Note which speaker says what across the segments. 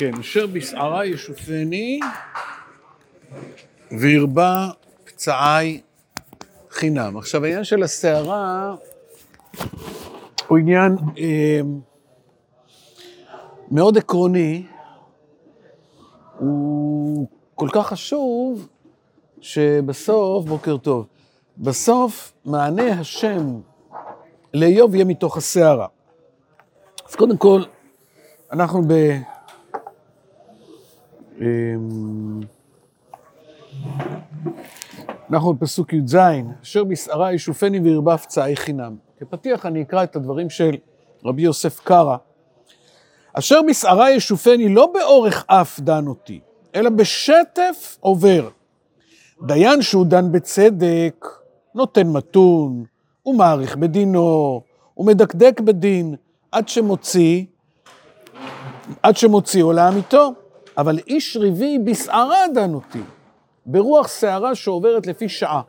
Speaker 1: כן, אשר בסערה ישופני והרבה פצעי חינם. עכשיו, העניין של הסערה הוא עניין אה, מאוד עקרוני, הוא כל כך חשוב, שבסוף, בוקר טוב, בסוף מענה השם לאיוב יהיה מתוך הסערה. אז קודם כל, אנחנו ב... אמ, אנחנו בפסוק י"ז, אשר בסערה ישופני וירבה פצעי חינם. כפתיח אני אקרא את הדברים של רבי יוסף קרא. אשר בסערה ישופני לא באורך אף דן אותי, אלא בשטף עובר. דיין שהוא דן בצדק, נותן מתון, הוא מעריך בדינו, הוא מדקדק בדין, עד שמוציא, עד שמוציאו לעמיתו. אבל איש ריבי בסערה דן אותי, ברוח שערה שעוברת לפי שעה.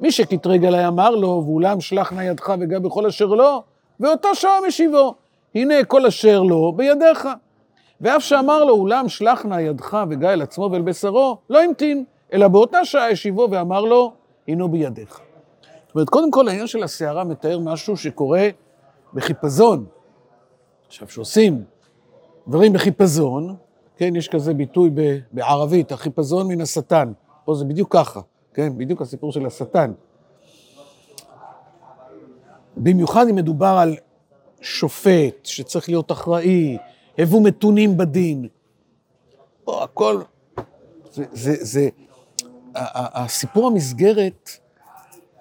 Speaker 1: מי שקטרג עליי אמר לו, ואולם שלח נא ידך וגע בכל אשר לא, ואותו שעה משיבו. הנה כל אשר לא בידיך. ואף שאמר לו, אולם שלח נא ידך וגע אל עצמו ואל בשרו, לא המתין, אלא באותה שעה השיבו ואמר לו, הינו בידיך. זאת אומרת, קודם כל העניין של הסערה מתאר משהו שקורה בחיפזון. עכשיו, כשעושים דברים בחיפזון, כן, יש כזה ביטוי בערבית, החיפזון מן השטן. פה זה בדיוק ככה, כן, בדיוק הסיפור של השטן. במיוחד אם מדובר על שופט שצריך להיות אחראי, הבו מתונים בדין. פה הכל, זה, זה, זה, הסיפור המסגרת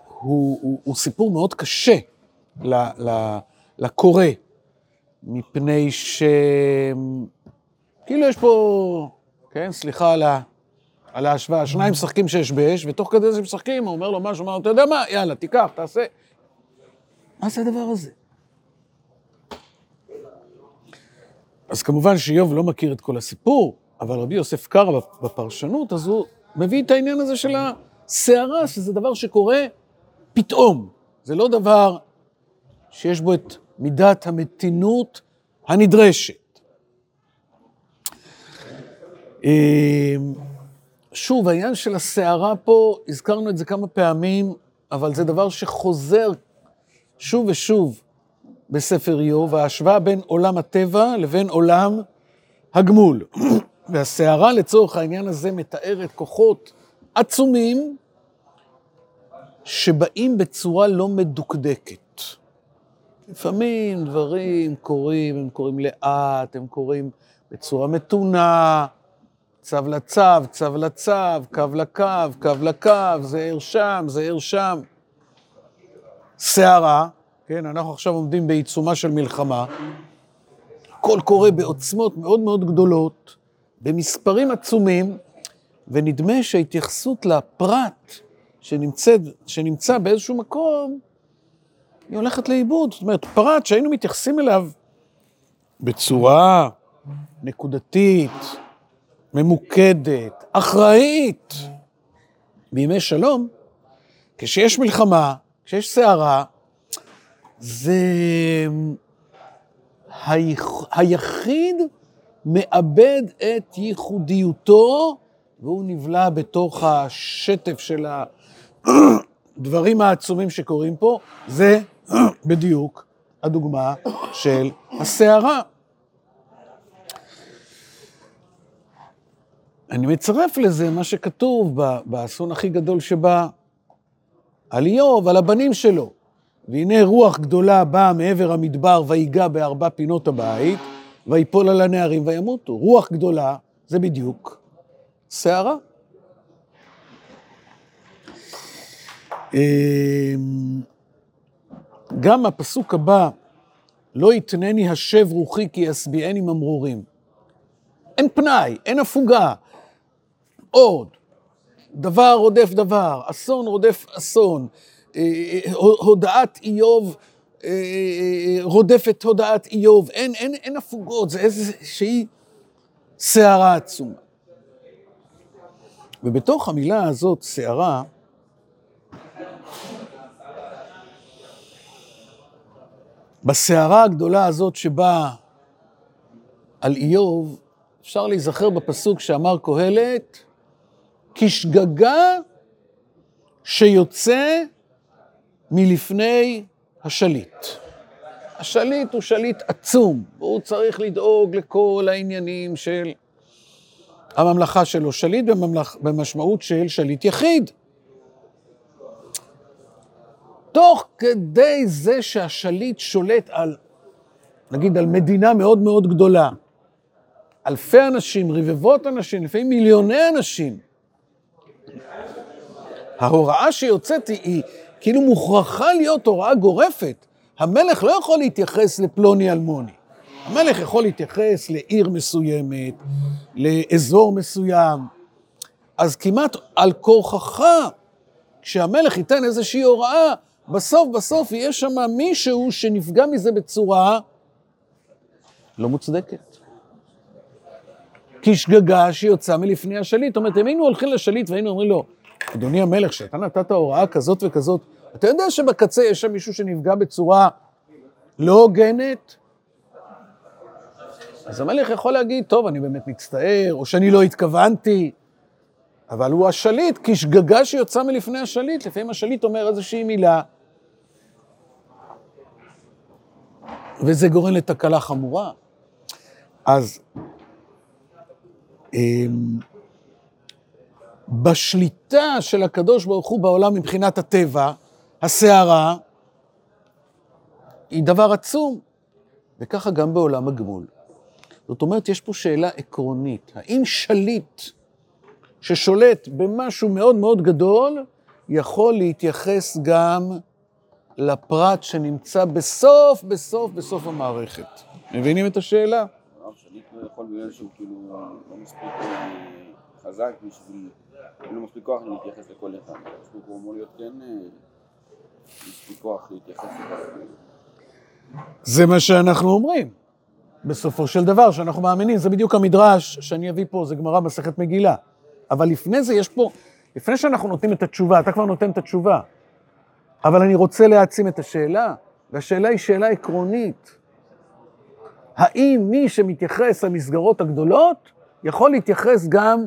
Speaker 1: הוא, הוא, הוא סיפור מאוד קשה לקורא, מפני ש... כאילו יש פה, כן, סליחה על, ה, על ההשוואה, שניים משחקים שש באש, ותוך כדי זה משחקים, הוא אומר לו משהו, הוא אומר, אתה יודע מה, יאללה, תיקח, תעשה. מה זה הדבר הזה? אז כמובן שאיוב לא מכיר את כל הסיפור, אבל רבי יוסף קרא בפרשנות, אז הוא מביא את העניין הזה של הסערה, שזה דבר שקורה פתאום. זה לא דבר שיש בו את מידת המתינות הנדרשת. אמ, שוב, העניין של הסערה פה, הזכרנו את זה כמה פעמים, אבל זה דבר שחוזר שוב ושוב בספר איוב, ההשוואה בין עולם הטבע לבין עולם הגמול. והסערה לצורך העניין הזה מתארת כוחות עצומים שבאים בצורה לא מדוקדקת. לפעמים דברים קורים, הם קורים לאט, הם קורים בצורה מתונה, צו לצו, צו לצו, קו לקו, קו לקו, זה ער שם, זה ער שם. סערה, כן, אנחנו עכשיו עומדים בעיצומה של מלחמה, הכל קורה בעוצמות מאוד מאוד גדולות, במספרים עצומים, ונדמה שההתייחסות לפרט שנמצא, שנמצא באיזשהו מקום, היא הולכת לאיבוד. זאת אומרת, פרט שהיינו מתייחסים אליו בצורה נקודתית, ממוקדת, אחראית. בימי שלום, כשיש מלחמה, כשיש סערה, זה היחיד מאבד את ייחודיותו, והוא נבלע בתוך השטף של הדברים העצומים שקורים פה. זה בדיוק הדוגמה של הסערה. אני מצרף לזה מה שכתוב באסון הכי גדול שבא על איוב, על הבנים שלו. והנה רוח גדולה באה מעבר המדבר ויגע בארבע פינות הבית, ויפול על הנערים וימותו. רוח גדולה זה בדיוק סערה. אמ, גם הפסוק הבא, לא יתנני השב רוחי כי ישביעני ממרורים. אין פנאי, אין הפוגה, עוד. דבר רודף דבר, אסון רודף אסון. אה, אה, הודעת איוב אה, רודפת הודעת איוב. אין, אין, אין הפוגות, זה איזושהי סערה עצומה. ובתוך המילה הזאת, סערה, בסערה הגדולה הזאת שבאה על איוב, אפשר להיזכר בפסוק שאמר קהלת, כשגגה שיוצא מלפני השליט. השליט הוא שליט עצום, והוא צריך לדאוג לכל העניינים של הממלכה שלו. שליט בממלכ... במשמעות של שליט יחיד. תוך כדי זה שהשליט שולט על, נגיד, על מדינה מאוד מאוד גדולה, אלפי אנשים, רבבות אנשים, לפעמים מיליוני אנשים, ההוראה שיוצאת היא, היא כאילו מוכרחה להיות הוראה גורפת. המלך לא יכול להתייחס לפלוני אלמוני. המלך יכול להתייחס לעיר מסוימת, לאזור מסוים. אז כמעט על כורחך, כשהמלך ייתן איזושהי הוראה, בסוף בסוף יהיה שם מישהו שנפגע מזה בצורה לא מוצדקת. כשגגה שיוצא מלפני השליט. זאת אומרת, אם היינו הולכים לשליט והיינו אומרים לו, אדוני המלך, שאתה נתת הוראה כזאת וכזאת, אתה יודע שבקצה יש שם מישהו שנפגע בצורה לא הוגנת? אז המלך יכול להגיד, טוב, אני באמת מצטער, או שאני לא התכוונתי, אבל הוא השליט, כשגגה שיוצא מלפני השליט, לפעמים השליט אומר איזושהי מילה, וזה גורם לתקלה חמורה. אז אמ, בשליטה של הקדוש ברוך הוא בעולם מבחינת הטבע, הסערה, היא דבר עצום, וככה גם בעולם הגמול. זאת אומרת, יש פה שאלה עקרונית, האם שליט ששולט במשהו מאוד מאוד גדול, יכול להתייחס גם לפרט שנמצא בסוף, בסוף, בסוף המערכת. מבינים את השאלה?
Speaker 2: שליט לא יכול בגלל שהוא כאילו לא מספיק אה, חזק בשביל, אין לו מספיק כוח להתייחס לכל אחד. הוא אמור להיות כן אה, מספיק כוח להתייחס לכל
Speaker 1: זה מה שאנחנו אומרים. בסופו של דבר, שאנחנו מאמינים, זה בדיוק המדרש שאני אביא פה, זה גמרא מסכת מגילה. אבל לפני זה יש פה, לפני שאנחנו נותנים את התשובה, אתה כבר נותן את התשובה, אבל אני רוצה להעצים את השאלה, והשאלה היא שאלה עקרונית. האם מי שמתייחס למסגרות הגדולות, יכול להתייחס גם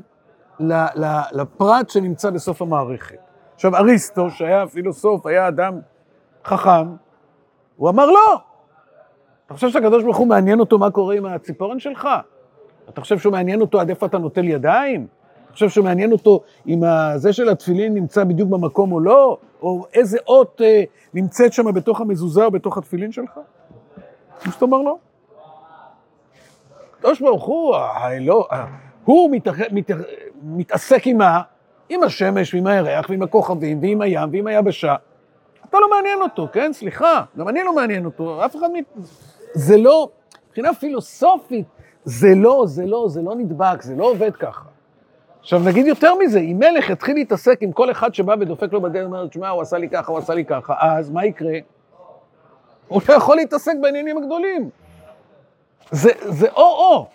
Speaker 1: לפרט שנמצא בסוף המערכת? עכשיו, אריסטו, שהיה פילוסוף, היה אדם חכם, הוא אמר לא. אתה חושב שהקדוש ברוך הוא מעניין אותו מה קורה עם הציפורן שלך? אתה חושב שהוא מעניין אותו עד איפה אתה נוטל ידיים? אתה חושב שהוא מעניין אותו אם זה של התפילין נמצא בדיוק במקום או לא? או איזה אות אה, נמצאת שם בתוך המזוזה או בתוך התפילין שלך? כמו שאתה אומר לא. הקדוש ברוך הוא, האלוה, הוא מתח... מת... מתעסק עם מה? עם השמש ועם הירח ועם הכוכבים ועם הים ועם היבשה. אתה לא מעניין אותו, כן? סליחה, גם אני לא מעניין אותו, אף אחד מ... זה לא, מבחינה פילוסופית, זה לא, זה לא, זה לא נדבק, זה לא עובד ככה. עכשיו נגיד יותר מזה, אם מלך יתחיל להתעסק עם כל אחד שבא ודופק לו בדלת, אומר, תשמע, הוא עשה לי ככה, הוא עשה לי ככה, אז מה יקרה? הוא לא יכול להתעסק בעניינים הגדולים. זה או-או,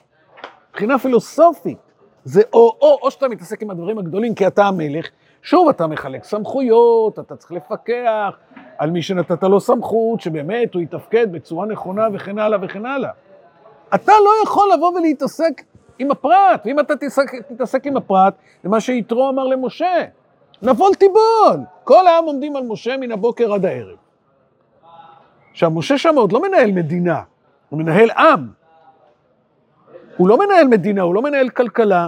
Speaker 1: מבחינה פילוסופית. זה או-או, או שאתה מתעסק עם הדברים הגדולים כי אתה המלך, שוב, אתה מחלק סמכויות, אתה צריך לפקח על מי שנתת לו סמכות, שבאמת הוא יתפקד בצורה נכונה וכן הלאה וכן הלאה. אתה לא יכול לבוא ולהתעסק עם הפרט, ואם אתה תתעסק, תתעסק עם הפרט, זה מה שיתרו אמר למשה, נבול תיבול. כל העם עומדים על משה מן הבוקר עד הערב. עכשיו, משה שם עוד לא מנהל מדינה, הוא מנהל עם. הוא לא מנהל מדינה, הוא לא מנהל כלכלה,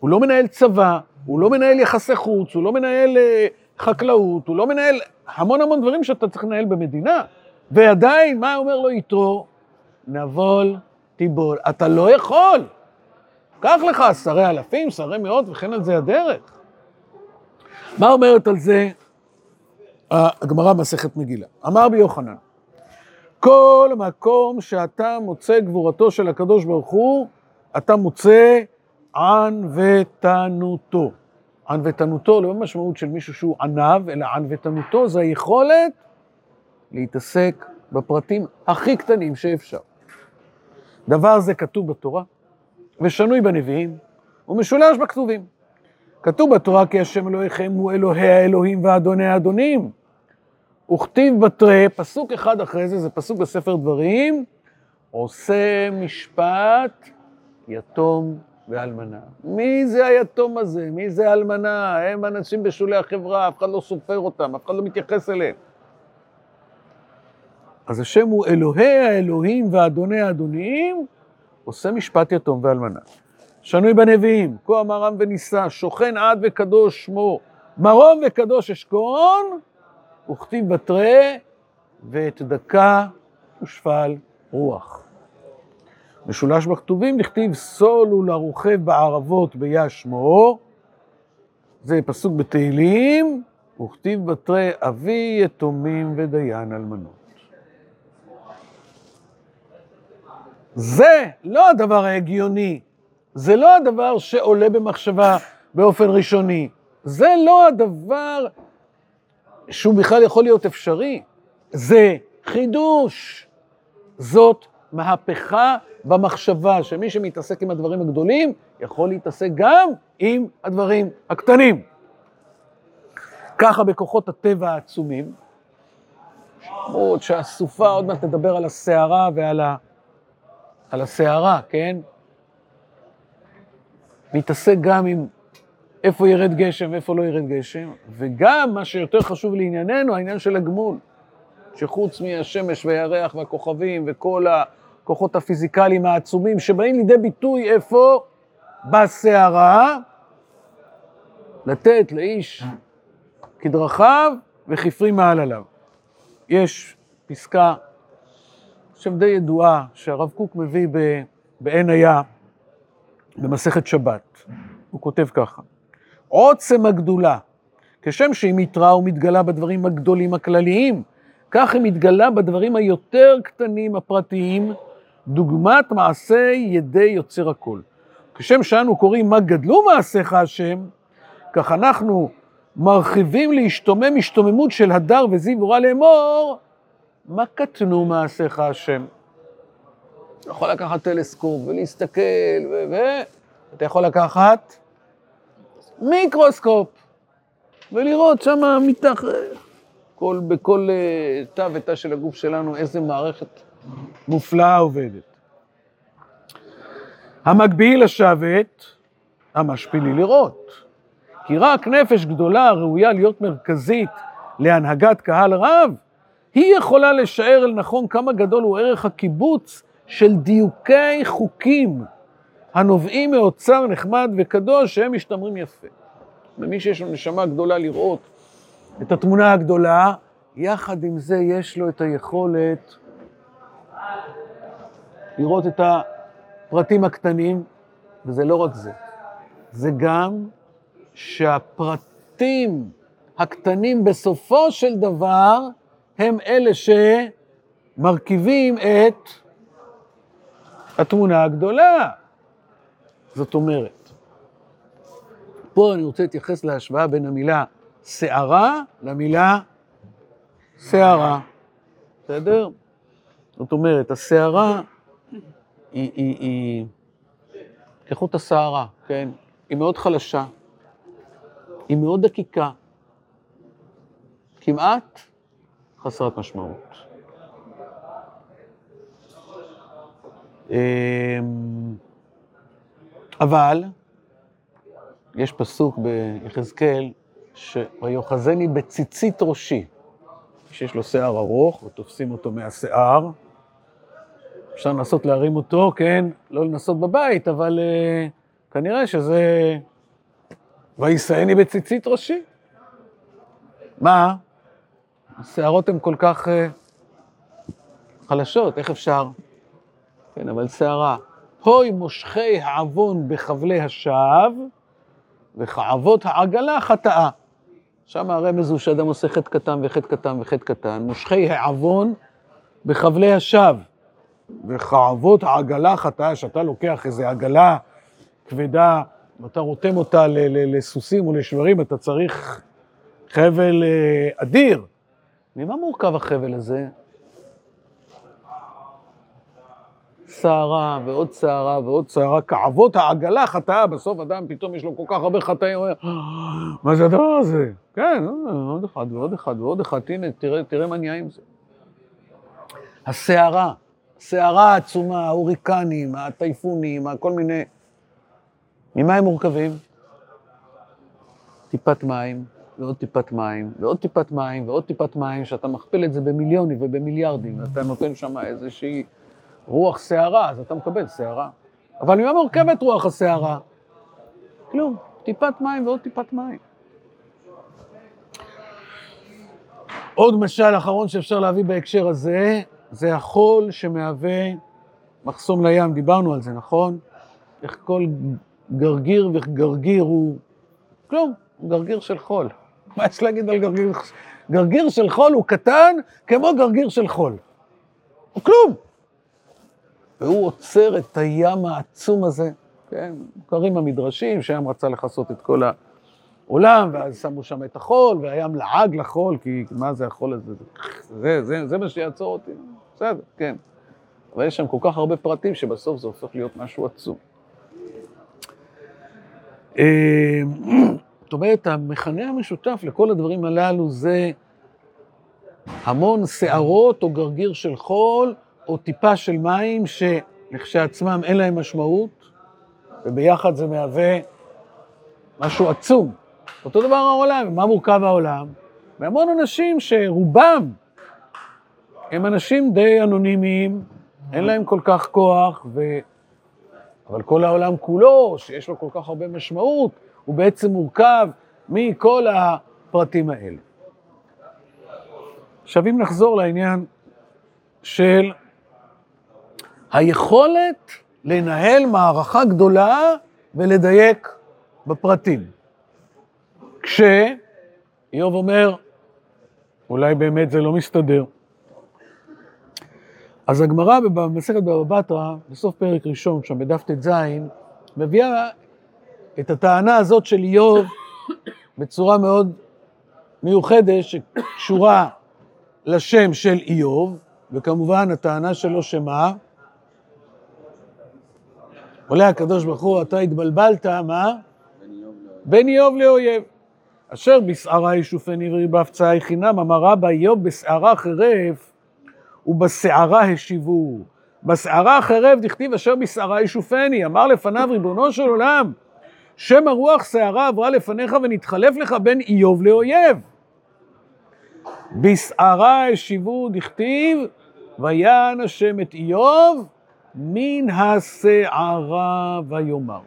Speaker 1: הוא לא מנהל צבא, הוא לא מנהל יחסי חוץ, הוא לא מנהל אה, חקלאות, הוא לא מנהל המון המון דברים שאתה צריך לנהל במדינה. ועדיין, מה אומר לו יתרו? נבול תיבול. אתה לא יכול. קח לך שרי אלפים, שרי מאות, וכן על זה הדרך. מה אומרת על זה הגמרא מסכת מגילה? אמר בי יוחנן, כל מקום שאתה מוצא גבורתו של הקדוש ברוך הוא, אתה מוצא ענוותנותו. ענוותנותו לא במשמעות של מישהו שהוא ענב, אלא ענוותנותו זה היכולת להתעסק בפרטים הכי קטנים שאפשר. דבר זה כתוב בתורה, ושנוי בנביאים, ומשולש בכתובים. כתוב בתורה כי השם אלוהיכם הוא אלוהי האלוהים ואדוני האדונים. וכתיב בתרי, פסוק אחד אחרי זה, זה פסוק בספר דברים, עושה משפט יתום ואלמנה. מי זה היתום הזה? מי זה האלמנה? הם אנשים בשולי החברה, אף אחד לא סופר אותם, אף אחד לא מתייחס אליהם. אז השם הוא אלוהי האלוהים ואדוני האדונים, עושה משפט יתום ואלמנה. שנוי בנביאים, כה אמר עם ונישא, שוכן עד וקדוש שמו, מרום וקדוש אשכון, וכתיב בתרי, ואת דקה ושפל רוח. משולש בכתובים נכתיב סולו לרוכב בערבות ביה שמו, זה פסוק בתהילים, וכתיב בתרי אבי יתומים ודיין אלמנות. זה לא הדבר ההגיוני, זה לא הדבר שעולה במחשבה באופן ראשוני, זה לא הדבר שהוא בכלל יכול להיות אפשרי, זה חידוש. זאת מהפכה במחשבה, שמי שמתעסק עם הדברים הגדולים, יכול להתעסק גם עם הדברים הקטנים. ככה בכוחות הטבע העצומים, עוד שהסופה, עוד מעט תדבר על הסערה ועל ה... על הסערה, כן? מתעסק גם עם איפה ירד גשם ואיפה לא ירד גשם, וגם, מה שיותר חשוב לענייננו, העניין של הגמול, שחוץ מהשמש והירח והכוכבים וכל הכוחות הפיזיקליים העצומים שבאים לידי ביטוי איפה? בסערה, לתת לאיש כדרכיו וכפרי מעלליו. יש פסקה, עכשיו די ידועה, שהרב קוק מביא בעין היה, במסכת שבת. הוא כותב ככה: עוצם הגדולה, כשם שהיא מתראה ומתגלה בדברים הגדולים הכלליים, כך היא מתגלה בדברים היותר קטנים הפרטיים, דוגמת מעשה ידי יוצר הכל. כשם שאנו קוראים מה גדלו מעשיך השם, כך אנחנו מרחיבים להשתומם השתוממות של הדר וזיו ורע לאמור, מה קטנו מעשיך השם? אתה יכול לקחת טלסקופ ולהסתכל, ואתה יכול לקחת מיקרוסקופ ולראות שם מתחת, כל, בכל אה, תא ותא של הגוף שלנו, איזה מערכת מופלאה עובדת. המקביל לשבת, המשפילי לראות. כי רק נפש גדולה ראויה להיות מרכזית להנהגת קהל רב, היא יכולה לשער אל נכון כמה גדול הוא ערך הקיבוץ של דיוקי חוקים הנובעים מאוצר נחמד וקדוש שהם משתמרים יפה. ומי שיש לו נשמה גדולה לראות את התמונה הגדולה, יחד עם זה יש לו את היכולת לראות את הפרטים הקטנים, וזה לא רק זה, זה גם שהפרטים הקטנים בסופו של דבר הם אלה שמרכיבים את התמונה הגדולה. זאת אומרת, פה אני רוצה להתייחס להשוואה בין המילה שערה למילה שערה, בסדר? זאת אומרת, השערה היא, היא, היא כחוט השערה, כן? היא מאוד חלשה, היא מאוד דקיקה, כמעט חסרת משמעות. אמ, אבל יש פסוק ביחזקאל, שיוחזני בציצית ראשי, שיש לו שיער ארוך, ותופסים אותו מהשיער. אפשר לנסות להרים אותו, כן? לא לנסות בבית, אבל uh, כנראה שזה... וישאני בציצית ראשי. מה? השערות הן כל כך uh, חלשות, איך אפשר? כן, אבל שערה. הוי מושכי העוון בחבלי השווא, וכעבות העגלה חטאה. שם הרמז הוא שאדם עושה חטא קטן וחטא קטן וחטא קטן, מושכי העוון בחבלי השווא, וכעבות העגלה חטאה, שאתה לוקח איזו עגלה כבדה, ואתה רותם אותה לסוסים או לשברים, אתה צריך חבל אה, אדיר. ממה מורכב החבל הזה? סערה ועוד סערה ועוד סערה, כאבות העגלה חטאה, בסוף אדם פתאום יש לו כל כך הרבה חטאים, הוא אומר, מה זה הדבר הזה? כן, עוד אחד ועוד אחד ועוד אחד, הנה, תראה, תראה מה נהיה עם זה. הסערה, הסערה העצומה, ההוריקנים, הטייפונים, כל מיני... ממה הם מורכבים? טיפת מים, ועוד טיפת מים, ועוד טיפת מים, ועוד טיפת מים, שאתה מכפיל את זה במיליונים ובמיליארדים, ואתה נותן שם איזושהי רוח סערה, אז אתה מקבל סערה. אבל ממה מורכבת רוח הסערה? כלום, טיפת מים ועוד טיפת מים. עוד משל אחרון שאפשר להביא בהקשר הזה, זה החול שמהווה מחסום לים, דיברנו על זה, נכון? איך כל גרגיר וגרגיר הוא כלום, הוא גרגיר של חול. מה יש להגיד על גרגיר? גרגיר של חול הוא קטן כמו גרגיר של חול. הוא כלום. והוא עוצר את הים העצום הזה, כן? מוכרים המדרשים, שהים רצה לכסות את כל העולם, ואז שמו שם את החול, והים לעג לחול, כי מה זה החול הזה? זה, זה, זה מה שיעצור אותי. בסדר, כן. אבל יש שם כל כך הרבה פרטים שבסוף זה הופך להיות משהו עצום. אה, זאת אומרת, המכנה המשותף לכל הדברים הללו זה המון שערות או גרגיר של חול או טיפה של מים שלכשעצמם אין להם משמעות, וביחד זה מהווה משהו עצום. אותו דבר העולם, מה מורכב העולם? והמון אנשים שרובם הם אנשים די אנונימיים, אין להם כל כך כוח, ו... אבל כל העולם כולו, שיש לו כל כך הרבה משמעות, הוא בעצם מורכב מכל הפרטים האלה. עכשיו, אם נחזור לעניין של היכולת לנהל מערכה גדולה ולדייק בפרטים. כשאיוב אומר, אולי באמת זה לא מסתדר. אז הגמרא במסכת בבא בתרא, בסוף פרק ראשון, שם בדף ט"ז, מביאה את הטענה הזאת של איוב בצורה מאוד מיוחדת, שקשורה לשם של איוב, וכמובן הטענה שלו שמה? עולה הקדוש ברוך הוא, אתה התבלבלת, מה? בין איוב לאויב. אשר בסערה ישופני צאי חינם, אמר רבא איוב בסערה חרף ובסערה השיבו. בסערה חרב דכתיב אשר בסערה ישופני, אמר לפניו ריבונו של עולם, שם הרוח שערה עברה לפניך ונתחלף לך בין איוב לאויב. בסערה השיבו דכתיב, ויען השם את איוב מן הסערה ויאמר.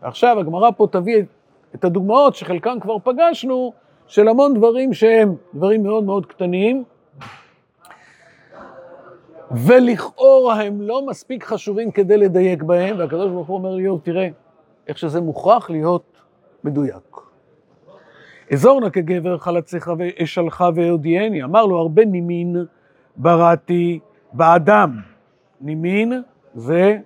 Speaker 1: עכשיו הגמרא פה תביא את הדוגמאות שחלקן כבר פגשנו, של המון דברים שהם דברים מאוד מאוד קטנים, ולכאורה הם לא מספיק חשובים כדי לדייק בהם, והקדוש ברוך הוא אומר לי, תראה, איך שזה מוכרח להיות מדויק. אזור נא כגבר חלציך ואשלך והודיעני, אמר לו, הרבה נימין בראתי באדם. נימין זה,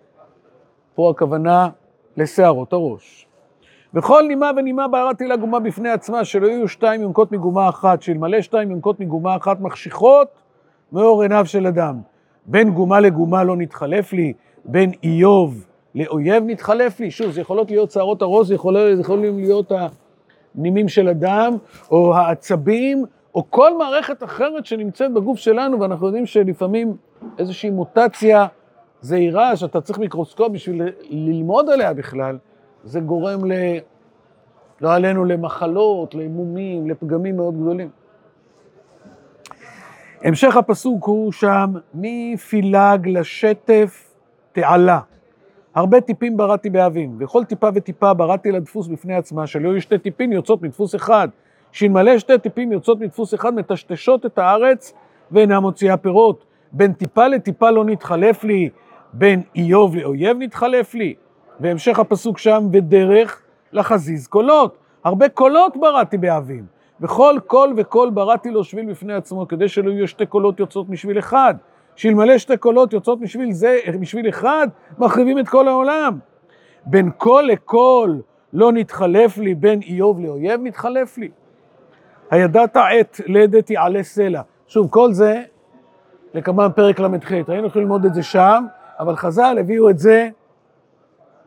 Speaker 1: פה הכוונה לשערות הראש. וכל נימה ונימה בערתי לה גומה בפני עצמה, שלא יהיו שתיים יונקות מגומה אחת, שאלמלא שתיים יונקות מגומה אחת מחשיכות מאור עיניו של אדם. בין גומה לגומה לא נתחלף לי, בין איוב לאויב נתחלף לי. שוב, זה יכולות להיות שערות הראש, זה יכול, יכולים להיות הנימים של אדם, או העצבים, או כל מערכת אחרת שנמצאת בגוף שלנו, ואנחנו יודעים שלפעמים איזושהי מוטציה זהירה, שאתה צריך מיקרוסקופ בשביל ללמוד עליה בכלל, זה גורם ל... לא עלינו למחלות, למומים, לפגמים מאוד גדולים. המשך הפסוק הוא שם, מפילג לשטף תעלה. הרבה טיפים בראתי באבים, וכל טיפה וטיפה בראתי לדפוס בפני עצמה, שלא יהיו שתי טיפים יוצאות מדפוס אחד, שאלמלא שתי טיפים יוצאות מדפוס אחד, מטשטשות את הארץ ואינה מוציאה פירות. בין טיפה לטיפה לא נתחלף לי, בין איוב לאויב נתחלף לי. והמשך הפסוק שם, ודרך לחזיז קולות. הרבה קולות בראתי באבים. וכל קול וקול בראתי לו שביל בפני עצמו, כדי שלא יהיו שתי קולות יוצאות משביל אחד. שאלמלא שתי קולות יוצאות משביל זה, משביל אחד, מחריבים את כל העולם. בין קול לקול לא נתחלף לי, בין איוב לאויב נתחלף לי. הידעת עת לדת יעלה סלע. שוב, כל זה לקמן פרק ל"ח. היינו יכולים ללמוד את זה שם, אבל חז"ל הביאו את זה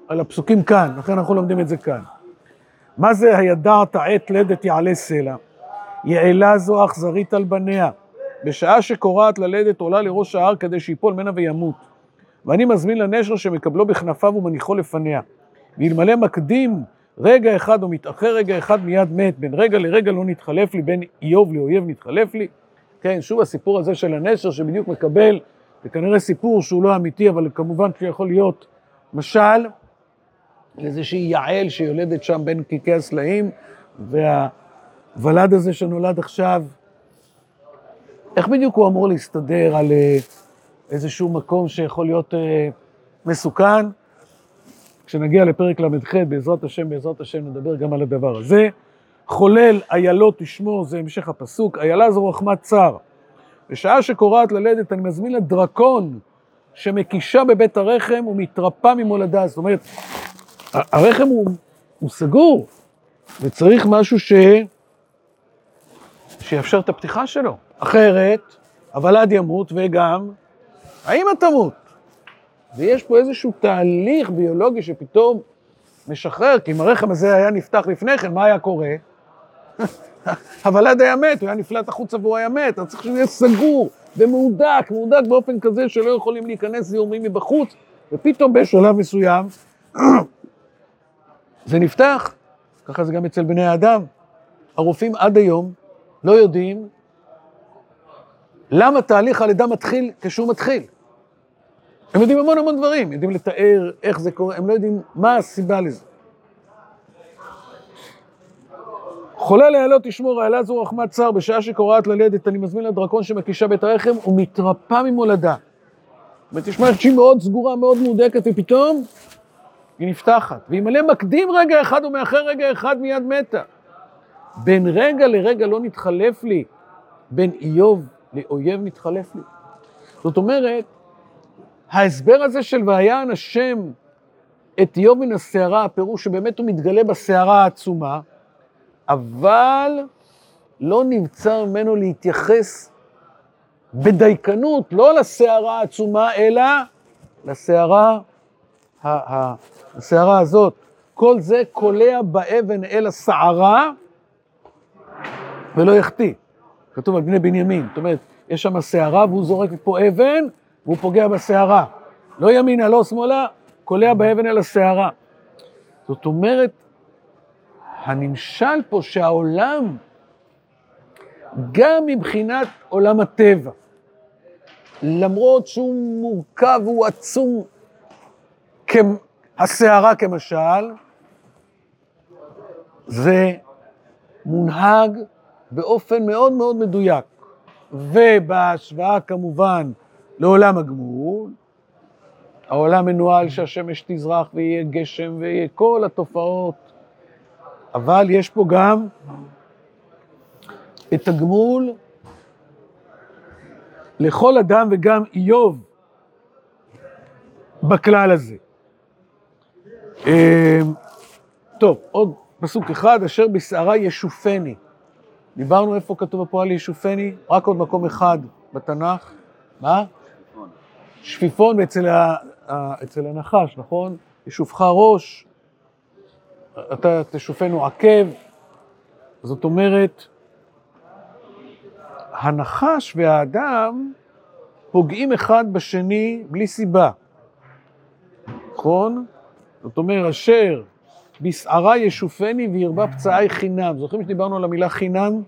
Speaker 1: על הפסוקים כאן, לכן אנחנו לומדים את זה כאן. מה זה הידעת עת לדת יעלה סלע? יעלה זו אכזרית על בניה, בשעה שקורעת ללדת עולה לראש ההר כדי שיפול ממנה וימות. ואני מזמין לנשר שמקבלו בכנפיו ומניחו לפניה. ואלמלא מקדים רגע אחד או מתאחר רגע אחד מיד מת, בין רגע לרגע לא נתחלף לי, בין איוב לאויב נתחלף לי. כן, שוב הסיפור הזה של הנשר שבדיוק מקבל, זה כנראה סיפור שהוא לא אמיתי, אבל כמובן שיכול להיות משל לאיזושהי יעל שיולדת שם בין קיקי הסלעים, והוולד הזה שנולד עכשיו, איך בדיוק הוא אמור להסתדר על אה, איזשהו מקום שיכול להיות אה, מסוכן? כשנגיע לפרק ל"ח, בעזרת השם, בעזרת השם, נדבר גם על הדבר הזה. חולל איילות תשמור, זה המשך הפסוק, איילה זו רחמת צר. בשעה שקורעת ללדת, אני מזמין לדרקון שמקישה בבית הרחם ומתרפא ממולדה. זאת אומרת, הרחם הוא, הוא סגור, וצריך משהו ש... שיאפשר את הפתיחה שלו. אחרת, הוולד ימות וגם האמא תמות. ויש פה איזשהו תהליך ביולוגי שפתאום משחרר, כי אם הרחם הזה היה נפתח לפני כן, מה היה קורה? הוולד היה מת, הוא היה נפלט החוצה והוא היה מת, אז צריך שהוא יהיה סגור ומהודק, מהודק באופן כזה שלא יכולים להיכנס זיהומים מבחוץ, ופתאום בשלב מסוים זה נפתח. ככה זה גם אצל בני האדם. הרופאים עד היום לא יודעים למה תהליך הלידה מתחיל כשהוא מתחיל. הם יודעים המון המון דברים, יודעים לתאר איך זה קורה, הם לא יודעים מה הסיבה לזה. חולה לילות תשמור, איילה זו רחמת צר, בשעה שקורעת ללדת, אני מזמין לדרקון שמקישה בית הרחם ומתרפא ממולדה. מערכת שהיא מאוד סגורה, מאוד מהודקת, ופתאום היא נפתחת. ואם ואלמלא מקדים רגע אחד ומאחר רגע אחד מיד מתה. בין רגע לרגע לא נתחלף לי, בין איוב לאויב נתחלף לי. זאת אומרת, ההסבר הזה של ויען השם את איוב מן הסערה, הפירוש שבאמת הוא מתגלה בסערה העצומה, אבל לא נבצר ממנו להתייחס בדייקנות, לא לסערה העצומה, אלא לסערה, הסערה הזאת. כל זה קולע באבן אל הסערה ולא יחטיא. כתוב על בני בנימין, זאת אומרת, יש שם סערה והוא זורק פה אבן והוא פוגע בסערה. לא ימינה, לא שמאלה, קולע באבן אל הסערה. זאת אומרת, הנמשל פה שהעולם, גם מבחינת עולם הטבע, למרות שהוא מורכב, הוא עצום, הסערה כמשל, זה מונהג באופן מאוד מאוד מדויק. ובהשוואה כמובן לעולם הגמול, העולם מנוהל שהשמש תזרח ויהיה גשם ויהיה כל התופעות, אבל יש פה גם את הגמול לכל אדם וגם איוב בכלל הזה. אמ, טוב, עוד פסוק אחד, אשר בסערה ישופני. דיברנו איפה כתוב הפועל ישופני? רק עוד מקום אחד בתנ"ך. מה? שפיפון אצל, ה, אצל הנחש, נכון? ישופך ראש, אתה תשופנו עקב. זאת אומרת, הנחש והאדם פוגעים אחד בשני בלי סיבה, נכון? זאת אומרת, אשר בסערה ישופני וירבה פצעי חינם. זוכרים שדיברנו על המילה חינם?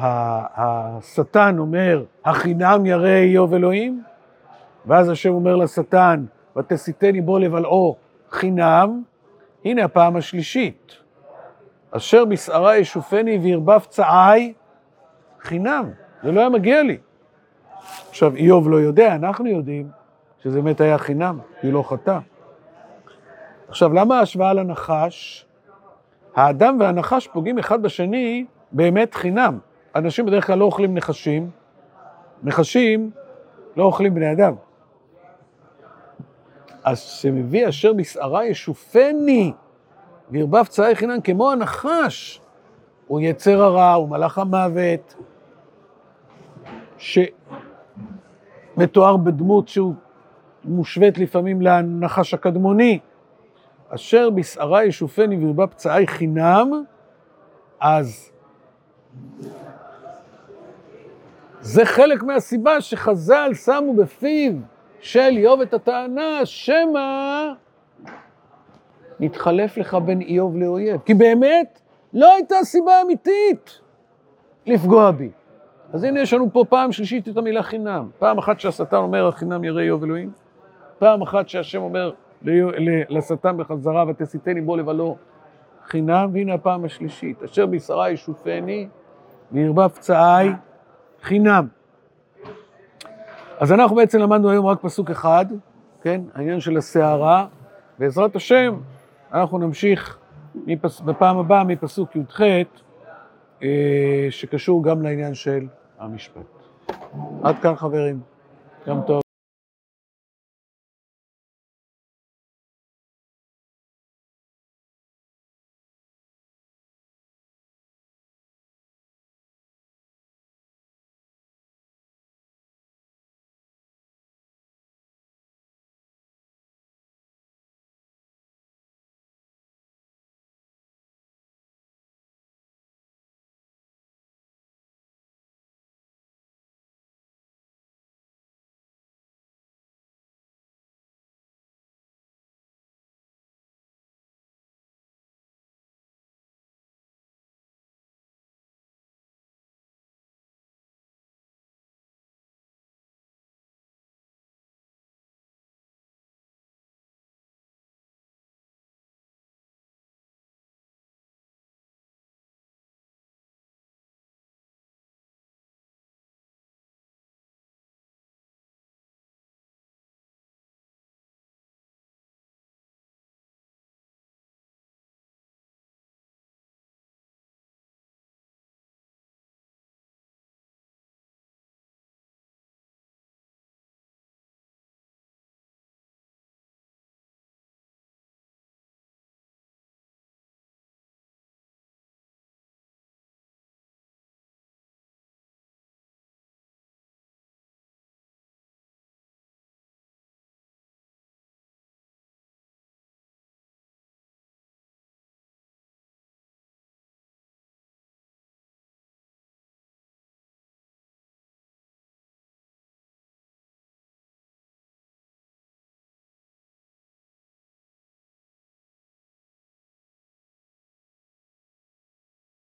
Speaker 1: שהשטן אומר, החינם ירא איוב אלוהים, ואז השם אומר לשטן, ותסיתני בו לבלעו חינם, הנה הפעם השלישית, אשר בסערה ישופני וירבה פצעי חינם, זה לא היה מגיע לי. עכשיו, איוב לא יודע, אנחנו יודעים שזה באמת היה חינם, כי לא חטא. עכשיו, למה ההשוואה לנחש? האדם והנחש פוגעים אחד בשני באמת חינם. אנשים בדרך כלל לא אוכלים נחשים, נחשים לא אוכלים בני אדם. אז שמביא אשר בסערה ישופני וירבב צעי חינם כמו הנחש, הוא יצר הרע, הוא מלאך המוות, שמתואר בדמות שהוא מושווית לפעמים לנחש הקדמוני, אשר בסערה ישופני וירבה פצעי חינם, אז זה חלק מהסיבה שחז"ל שמו בפיו של איוב את הטענה, שמא נתחלף לך בין איוב לאויב. כי באמת לא הייתה סיבה אמיתית לפגוע בי. אז הנה יש לנו פה פעם שלישית את המילה חינם. פעם אחת שהשטן אומר, החינם ירא איוב אלוהים. פעם אחת שהשם אומר לשטן בחזרה, ותסיתני בו לבלו חינם, והנה הפעם השלישית, אשר בשרה ישופני וירבה פצעיי חינם. אז אנחנו בעצם למדנו היום רק פסוק אחד, כן? העניין של הסערה. בעזרת השם, אנחנו נמשיך מפס... בפעם הבאה מפסוק י"ח, אה, שקשור גם לעניין של המשפט. עד כאן חברים, יום טוב.